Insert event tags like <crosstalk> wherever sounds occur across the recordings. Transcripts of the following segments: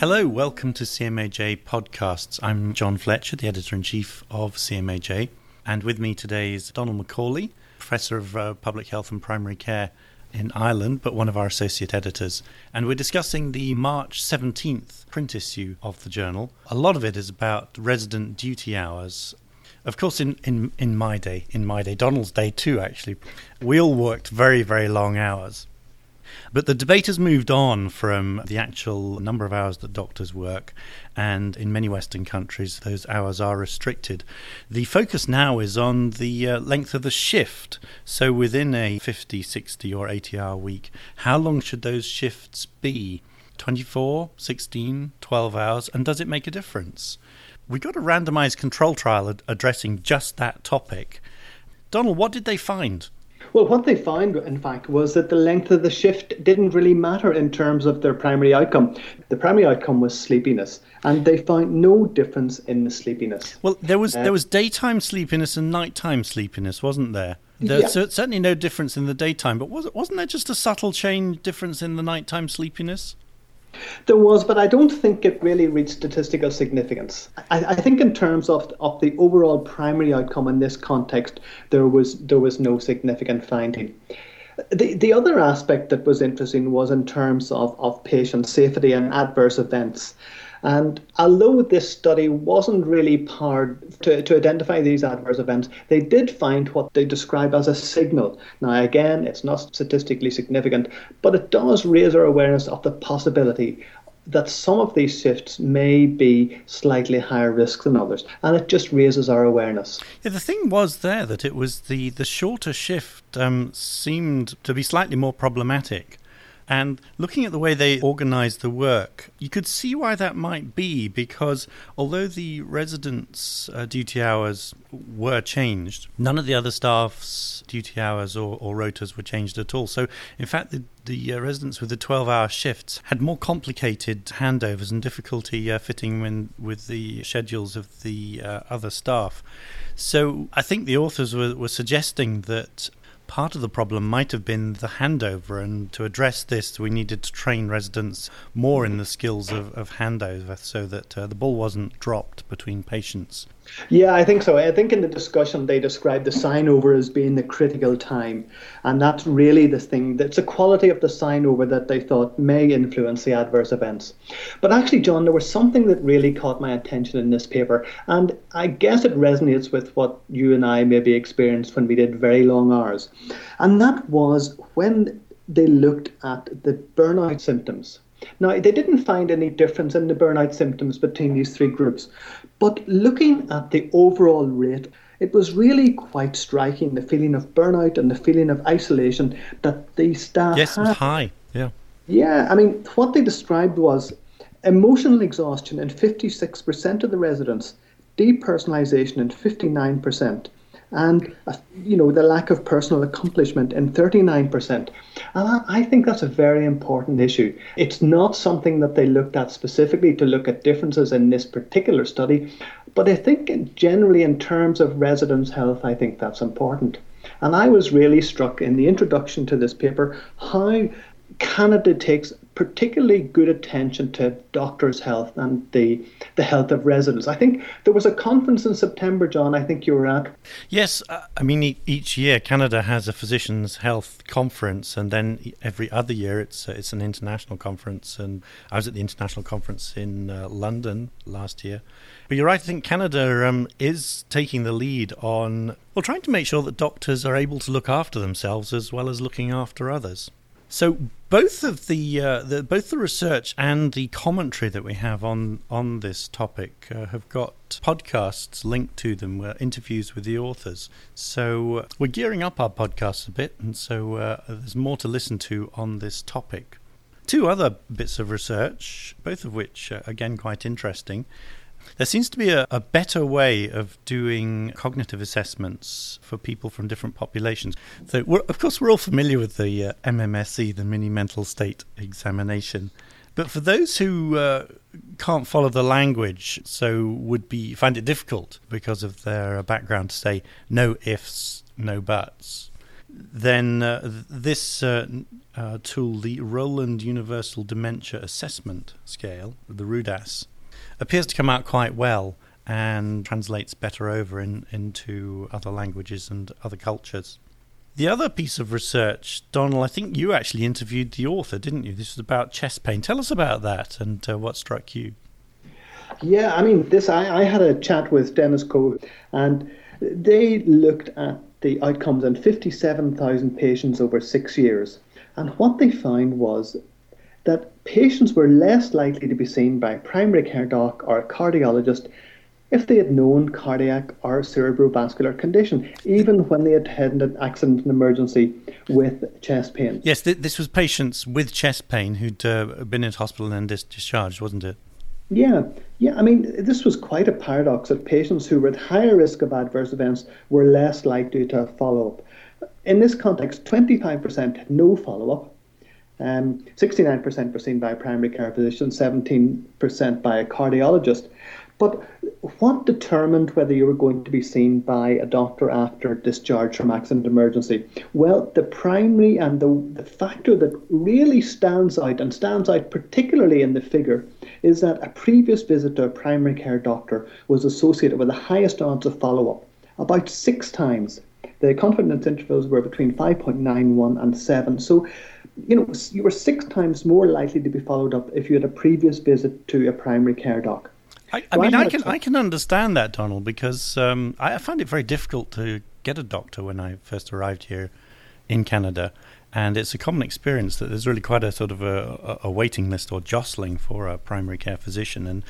Hello, welcome to CMAJ Podcasts. I'm John Fletcher, the editor in chief of CMAJ, and with me today is Domhnall MacAuley, professor of uh, public health and primary care in Ireland, but one of our associate editors. And we're discussing the March 17th print issue of the journal. A lot of it is about resident duty hours. Of course, in, in, in my day, in my day, Domhnall's day too, actually, we all worked very, very long hours. But the debate has moved on from the actual number of hours that doctors work, and in many Western countries, those hours are restricted. The focus now is on the uh, length of the shift. So within a 50, 60, or 80 hour week, how long should those shifts be? 24, 16, 12 hours? And does it make a difference? We got a randomized control trial ad- addressing just that topic. Domhnall, what did they find? Well, what they found, in fact, was that the length of the shift didn't really matter in terms of their primary outcome. The primary outcome was sleepiness, and they found no difference in the sleepiness. Well, there was uh, there was daytime sleepiness and nighttime sleepiness, wasn't there? There's yeah. certainly no difference in the daytime, but was, wasn't there just a subtle change difference in the nighttime sleepiness? There was, but I don't think it really reached statistical significance. I, I, think in terms of of the overall primary outcome in this context, there was there was no significant finding. The, the other aspect that was interesting was in terms of, of patient safety and adverse events. And although this study wasn't really powered to, to identify these adverse events, they did find what they describe as a signal. Now, again, it's not statistically significant, but it does raise our awareness of the possibility that some of these shifts may be slightly higher risk than others, and it just raises our awareness. Yeah, the thing was there that it was the the shorter shift um, seemed to be slightly more problematic. And looking at the way they organized the work, you could see why that might be because although the residents' uh, duty hours were changed, none of the other staff's duty hours or, or rotas were changed at all. So, in fact, the, the uh, residents with the 12 hour shifts had more complicated handovers and difficulty uh, fitting in with the schedules of the uh, other staff. So, I think the authors were, were suggesting that part of the problem might have been the handover, and to address this, we needed to train residents more in the skills of, of handover so that uh, the ball wasn't dropped between patients. Yeah, I think so. I think in the discussion they described the sign over as being the critical time. And that's really the thing. That's the quality of the sign over that they thought may influence the adverse events. But actually, John, there was something that really caught my attention in this paper. And I guess it resonates with what you and I maybe experienced when we did very long hours. And that was when they looked at the burnout symptoms. Now, they didn't find any difference in the burnout symptoms between these three groups, but looking at the overall rate, it was really quite striking the feeling of burnout and the feeling of isolation that the staff yes, had. high. Yeah. Yeah, I mean, what they described was emotional exhaustion in 56% of the residents, depersonalization in 59%, and you know the lack of personal accomplishment in 39%. And I, I think that's a very important issue. It's not something that they looked at specifically to look at differences in this particular study, but I think generally in terms of residents' health, I think that's important. And I was really struck in the introduction to this paper how Canada takes particularly good attention to doctors' health and the the health of residents. I think there was a conference in September, John. I think you were at. Yes, I mean each year Canada has a physicians' health conference, and then every other year it's uh, it's an international conference. And I was at the international conference in uh, London last year. But you're right. I think Canada um, is taking the lead on well, trying to make sure that doctors are able to look after themselves as well as looking after others. So both of the, uh, the, both the research and the commentary that we have on on this topic uh, have got podcasts linked to them, uh, interviews with the authors. So uh, we're gearing up our podcasts a bit, and so uh, there's more to listen to on this topic. Two other bits of research, both of which are again quite interesting. There seems to be a, a, better way of doing cognitive assessments for people from different populations. So, of course, we're all familiar with the uh, MMSE, the Mini Mental State Examination. But for those who uh, can't follow the language, so would be find it difficult because of their background to say no ifs, no buts. then uh, this uh, uh, tool, the Rowland Universal Dementia Assessment Scale, the RUDAS, appears to come out quite well and translates better over in, into other languages and other cultures. The other piece of research, Domhnall, I think you actually interviewed the author, didn't you? This was about chest pain. Tell us about that and uh, what struck you. Yeah, I mean, this I, I had a chat with Dennis Ko, and they looked at the outcomes in 57,000 patients over six years. And what they found was that patients were less likely to be seen by a primary care doc or a cardiologist if they had known cardiac or cerebrovascular condition, even when they had had an accident and emergency with chest pain. Yes, th- this was patients with chest pain who'd uh, been in hospital and then dis- discharged, wasn't it? Yeah, yeah. I mean, this was quite a paradox that patients who were at higher risk of adverse events were less likely to follow up. In this context, 25% had no follow up, um, 69% were seen by a primary care physician, 17% by a cardiologist. But what determined whether you were going to be seen by a doctor after discharge from accident emergency? Well, the primary and the, the factor that really stands out, and stands out particularly in the figure, is that a previous visit to a primary care doctor was associated with the highest odds of follow up, about six times. The confidence intervals were between 5.91 and 7. So, you know, you were six times more likely to be followed up if you had a previous visit to a primary care doc. I, I mean, I can I can understand that, Domhnall, because um, I find it very difficult to get a doctor when I first arrived here in Canada, and it's a common experience that there's really quite a sort of a, a waiting list or jostling for a primary care physician. And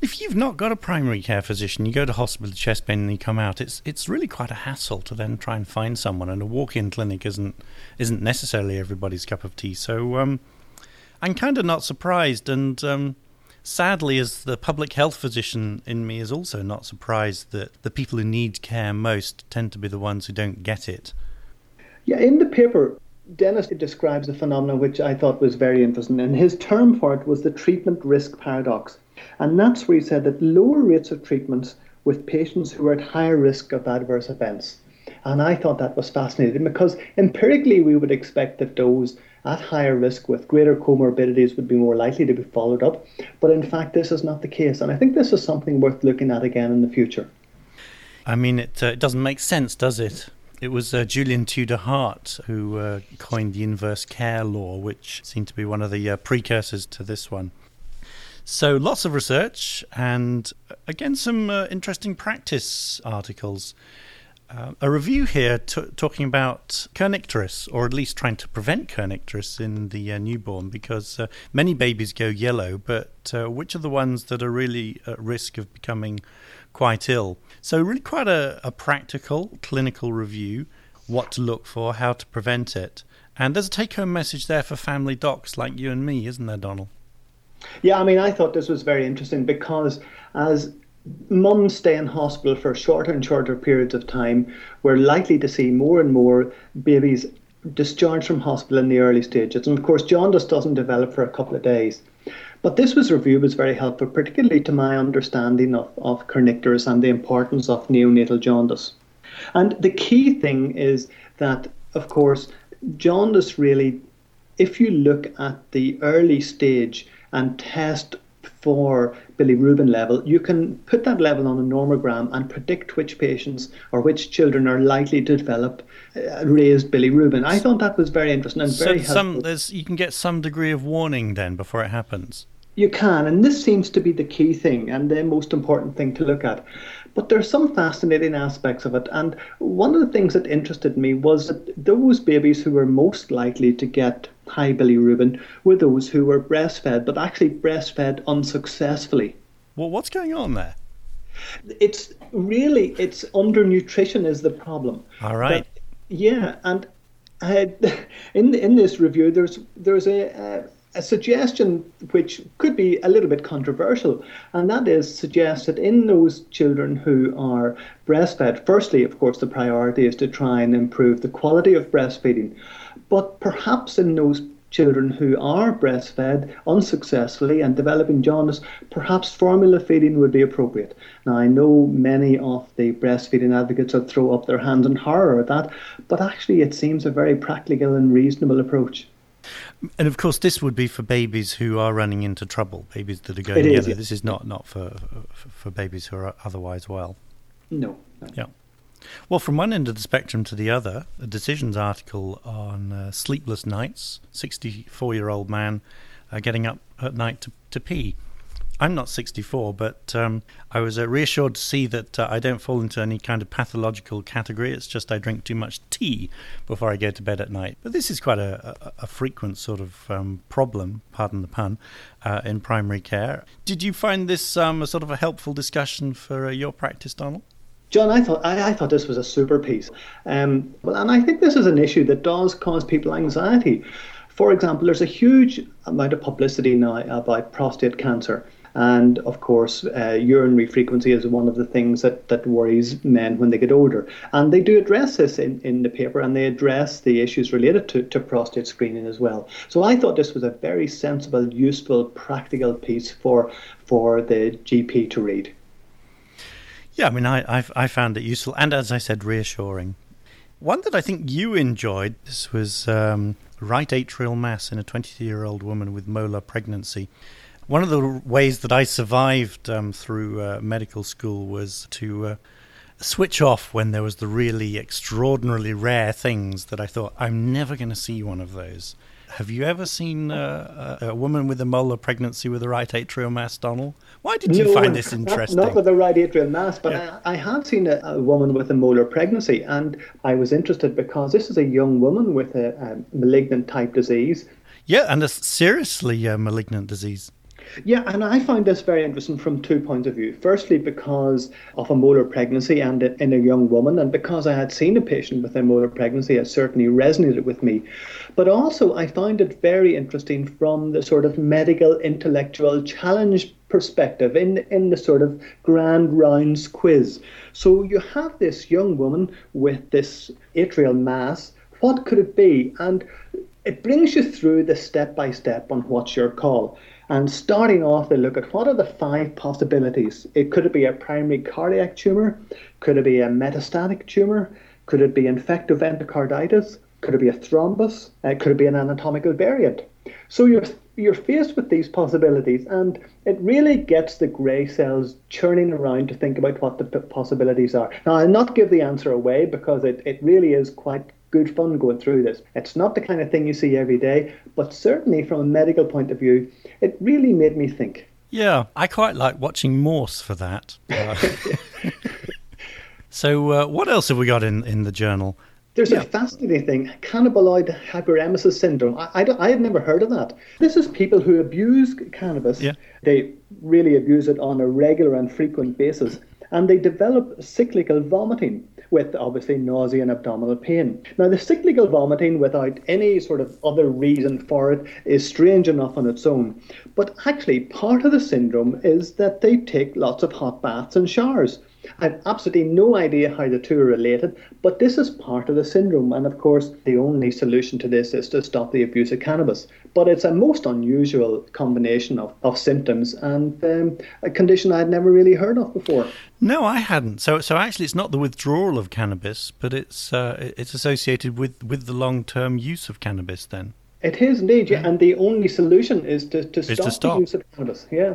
if you've not got a primary care physician, you go to hospital chest pain and you come out, it's it's really quite a hassle to then try and find someone. And a walk-in clinic isn't isn't necessarily everybody's cup of tea. So um, I'm kind of not surprised, and um, sadly, as the public health physician in me is also not surprised that the people who need care most tend to be the ones who don't get it. Yeah, in the paper, Dennis describes a phenomenon which I thought was very interesting, and his term for it was the treatment risk paradox. And that's where he said that lower rates of treatments with patients who are at higher risk of adverse events. And I thought that was fascinating because empirically we would expect that those at higher risk with greater comorbidities would be more likely to be followed up. But in fact, this is not the case. And I think this is something worth looking at again in the future. I mean, it, uh, it doesn't make sense, does it? It was uh, Julian Tudor Hart who uh, coined the inverse care law, which seemed to be one of the uh, precursors to this one. So, lots of research and, uh, again, some uh, interesting practice articles. Uh, a review here t- talking about kernicterus, or at least trying to prevent kernicterus in the uh, newborn, because uh, many babies go yellow, but uh, which are the ones that are really at risk of becoming quite ill? So, really, quite a, a practical clinical review what to look for, how to prevent it. And there's a take home message there for family docs like you and me, isn't there, Domhnall? Yeah, I mean, I thought this was very interesting because as mums stay in hospital for shorter and shorter periods of time, we're likely to see more and more babies discharged from hospital in the early stages. And of course, jaundice doesn't develop for a couple of days. But this was review was very helpful, particularly to my understanding of, of kernicterus and the importance of neonatal jaundice. And the key thing is that, of course, jaundice really, if you look at the early stage and test for bilirubin level, you can put that level on a normogram and predict which patients or which children are likely to develop uh, raised bilirubin. I thought that was very interesting and so very some, you can get some degree of warning then before it happens. You can, and this seems to be the key thing and the most important thing to look at. But there are some fascinating aspects of it, and one of the things that interested me was that those babies who were most likely to get high bilirubin were those who were breastfed, but actually breastfed unsuccessfully. Well, what's going on there? It's really it's undernutrition is the problem. All right. But, yeah, and uh, <laughs> in in this review, there's there's a, a a suggestion which could be a little bit controversial, and that is suggest that in those children who are breastfed, firstly, of course, the priority is to try and improve the quality of breastfeeding. But perhaps in those children who are breastfed unsuccessfully and developing jaundice, perhaps formula feeding would be appropriate. Now, I know many of the breastfeeding advocates would throw up their hands in horror at that, but actually, it seems a very practical and reasonable approach. And of course, this would be for babies who are running into trouble, babies that are going it together. Yeah. This is not, not for, for, for babies who are otherwise well. No. no. Yeah. Well, from one end of the spectrum to the other, a decisions article on uh, sleepless nights, 64 year old man uh, getting up at night to, to pee. I'm not 64, but um, I was uh, reassured to see that uh, I don't fall into any kind of pathological category. It's just I drink too much tea before I go to bed at night. But this is quite a, a, a frequent sort of um, problem, pardon the pun, uh, in primary care. Did you find this um, a sort of a helpful discussion for uh, your practice, Domhnall? John, I thought I, I, thought this was a super piece. Um, well, and I think this is an issue that does cause people anxiety. For example, there's a huge amount of publicity now about prostate cancer. And of course, uh, urinary frequency is one of the things that, that worries men when they get older. And they do address this in, in the paper and they address the issues related to, to prostate screening as well. So I thought this was a very sensible, useful, practical piece for, for the GP to read. Yeah, I mean, I, I've, I found it useful and, as I said, reassuring. One that I think you enjoyed this was um, right atrial mass in a 22 year old woman with molar pregnancy. One of the ways that I survived um, through uh, medical school was to uh, switch off when there was the really extraordinarily rare things that I thought, I'm never going to see one of those. Have you ever seen uh, a woman with a molar pregnancy with a right atrial mass, Domhnall? Why did you no, find this interesting? Not, not, with a right atrial mass, but yeah. I, I, have seen a, a, woman with a molar pregnancy, and I was interested because this is a young woman with a, a malignant type disease. Yeah, and a seriously uh, malignant disease. Yeah, and I find this very interesting from two points of view. Firstly, because of a molar pregnancy and in a young woman, and because I had seen a patient with a molar pregnancy, it certainly resonated with me. But also, I find it very interesting from the sort of medical intellectual challenge perspective in in the sort of grand rounds quiz. So you have this young woman with this atrial mass. What could it be? And it brings you through the step by step on what's your call. And starting off, they look at what are the five possibilities. It could it be a primary cardiac tumor? Could it be a metastatic tumor? Could it be infective endocarditis? Could it be a thrombus? Uh, could it be an anatomical variant? So you're you're faced with these possibilities, and it really gets the grey cells churning around to think about what the possibilities are. Now, I'll not give the answer away because it, it really is quite good fun going through this. It's not the kind of thing you see every day, but certainly from a medical point of view, it really made me think. Yeah, I quite like watching Morse for that. <laughs> Uh, so, uh, what else have we got in, in the journal? There's yeah. a fascinating thing, cannabinoid hyperemesis syndrome. I, I, I, had never heard of that. This is people who abuse cannabis. Yeah. They really abuse it on a regular and frequent basis, and they develop cyclical vomiting with obviously nausea and abdominal pain. Now, the cyclical vomiting without any sort of other reason for it is strange enough on its own. But actually, part of the syndrome is that they take lots of hot baths and showers. I've absolutely no idea how the two are related, but this is part of the syndrome. And of course, the only solution to this is to stop the abuse of cannabis. But it's a most unusual combination of, of symptoms and um, a condition I'd never really heard of before. No, I hadn't. So, so actually, it's not the withdrawal of cannabis, but it's uh, it's associated with, with the long term use of cannabis. Then it is indeed, yeah. And the only solution is to, to, stop, to stop the use of cannabis. Yeah.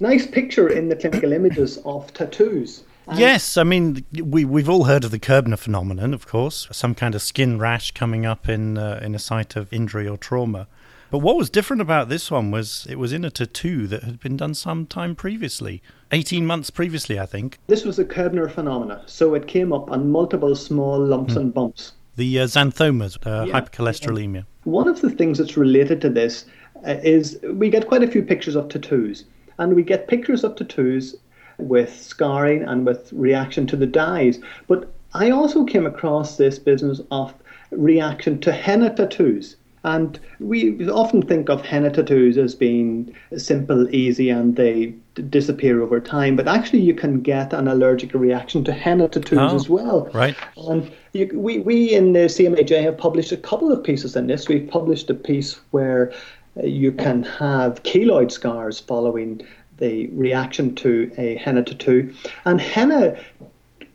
Nice picture in the clinical images of tattoos. And yes, I mean we we've all heard of the Koebner phenomenon, of course, some kind of skin rash coming up in uh, in a site of injury or trauma. But what was different about this one was it was in a tattoo that had been done some time previously, 18 months previously, I think. This was a Koebner phenomenon, so it came up on multiple small lumps mm. and bumps. The uh, xanthomas, uh, yeah. hypercholesterolemia. One of the things that's related to this uh, is we get quite a few pictures of tattoos and we get pictures of tattoos with scarring and with reaction to the dyes. But I also came across this business of reaction to henna tattoos. And we often think of henna tattoos as being simple, easy, and they d- disappear over time. But actually, you can get an allergic reaction to henna tattoos oh, as well. Right. And you, we, we in the CMAJ have published a couple of pieces in this. We've published a piece where you can have keloid scars following the reaction to a henna tattoo. And henna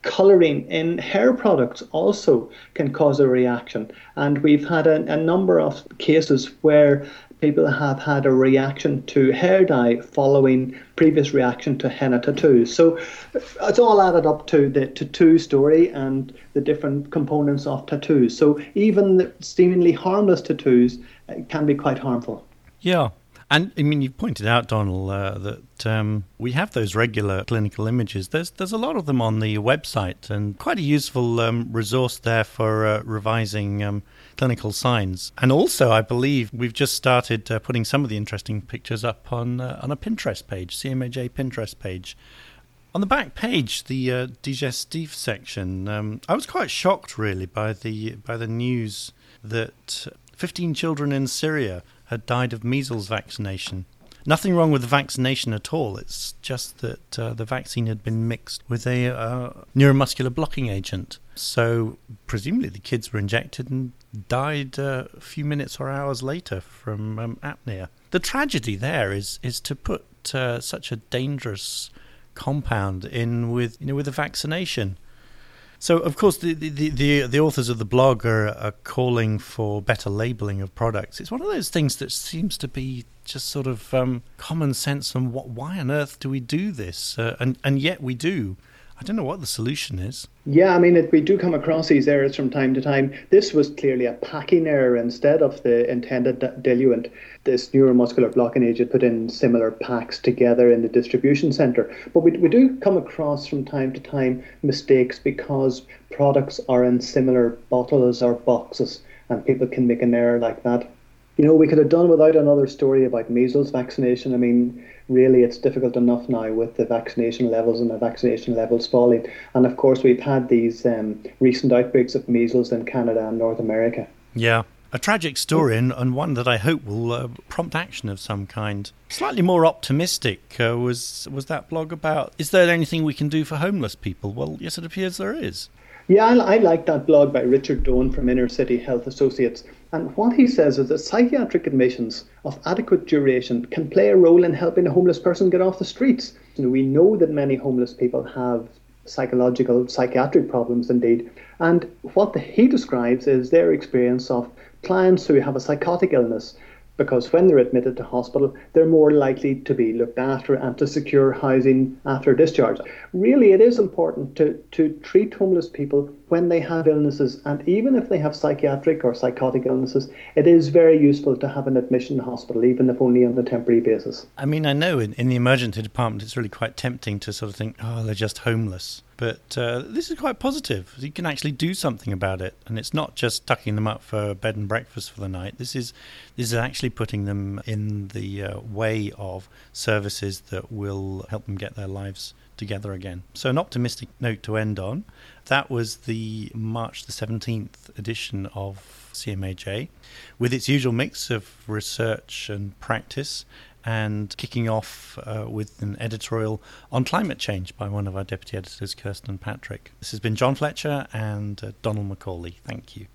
colouring in hair products also can cause a reaction. And we've had a, a, number of cases where people have had a reaction to hair dye following previous reaction to henna tattoos. So it's all added up to the tattoo story and the different components of tattoos. So even seemingly harmless tattoos uh, can be quite harmful. Yeah. And I mean, you pointed out, Domhnall, uh, that um, we have those regular clinical images. There's there's a lot of them on the website, and quite a useful um, resource there for uh, revising um, clinical signs. And also, I believe we've just started uh, putting some of the interesting pictures up on uh, on a Pinterest page, CMAJ Pinterest page. On the back page, the uh, digestif section, um, I was quite shocked really by the by the news that 15 children in Syria had died of measles vaccination. Nothing wrong with the vaccination at all. It's just that uh, the vaccine had been mixed with a uh, neuromuscular blocking agent. So, presumably, the kids were injected and died uh, a few minutes or hours later from um, apnea. The tragedy there is is to put uh, such a dangerous compound in with you know with a vaccination. So, of course, the, the, the, the, authors of the blog are, are calling for better labeling of products. It's one of those things that seems to be just sort of um, common sense and what, why on earth do we do this? Uh, and, and yet we do. I don't know what the solution is. Yeah, I mean, it, we do come across these errors from time to time. This was clearly a packing error instead of the intended diluent. This neuromuscular blocking agent put in similar packs together in the distribution center. But we, we do come across from time to time mistakes because products are in similar bottles or boxes, and people can make an error like that. You know, we could have done without another story about measles vaccination. I mean, really it's difficult enough now with the vaccination levels and the vaccination levels falling. And of course, we've had these um, recent outbreaks of measles in Canada and North America. Yeah. A tragic story and, and one that I hope will uh, prompt action of some kind. Slightly more optimistic uh, was was that blog about is there anything we can do for homeless people? Well, yes, it appears there is. Yeah, I, I like that blog by Richard Doan from Inner City Health Associates. And what he says is that psychiatric admissions of adequate duration can play a role in helping a homeless person get off the streets. You know, we know that many homeless people have psychological, psychiatric problems indeed. And what the, he describes is their experience of clients who have a psychotic illness because when they're admitted to hospital, they're more likely to be looked after and to secure housing after discharge. Really, it is important to, to treat homeless people when they have illnesses, and even if they have psychiatric or psychotic illnesses, it is very useful to have an admission hospital, even if only on a temporary basis. I mean, I know in, in the emergency department, it's really quite tempting to sort of think, oh, they're just homeless. But uh, this is quite positive. You can actually do something about it, and it's not just tucking them up for bed and breakfast for the night. This is this is actually putting them in the uh, way of services that will help them get their lives together again. So, an optimistic note to end on. That was the March the 17th edition of CMAJ, with its usual mix of research and practice and kicking off uh, with an editorial on climate change by one of our deputy editors, Kirsten Patrick. This has been John Fletcher and uh, Domhnall MacAuley. Thank you.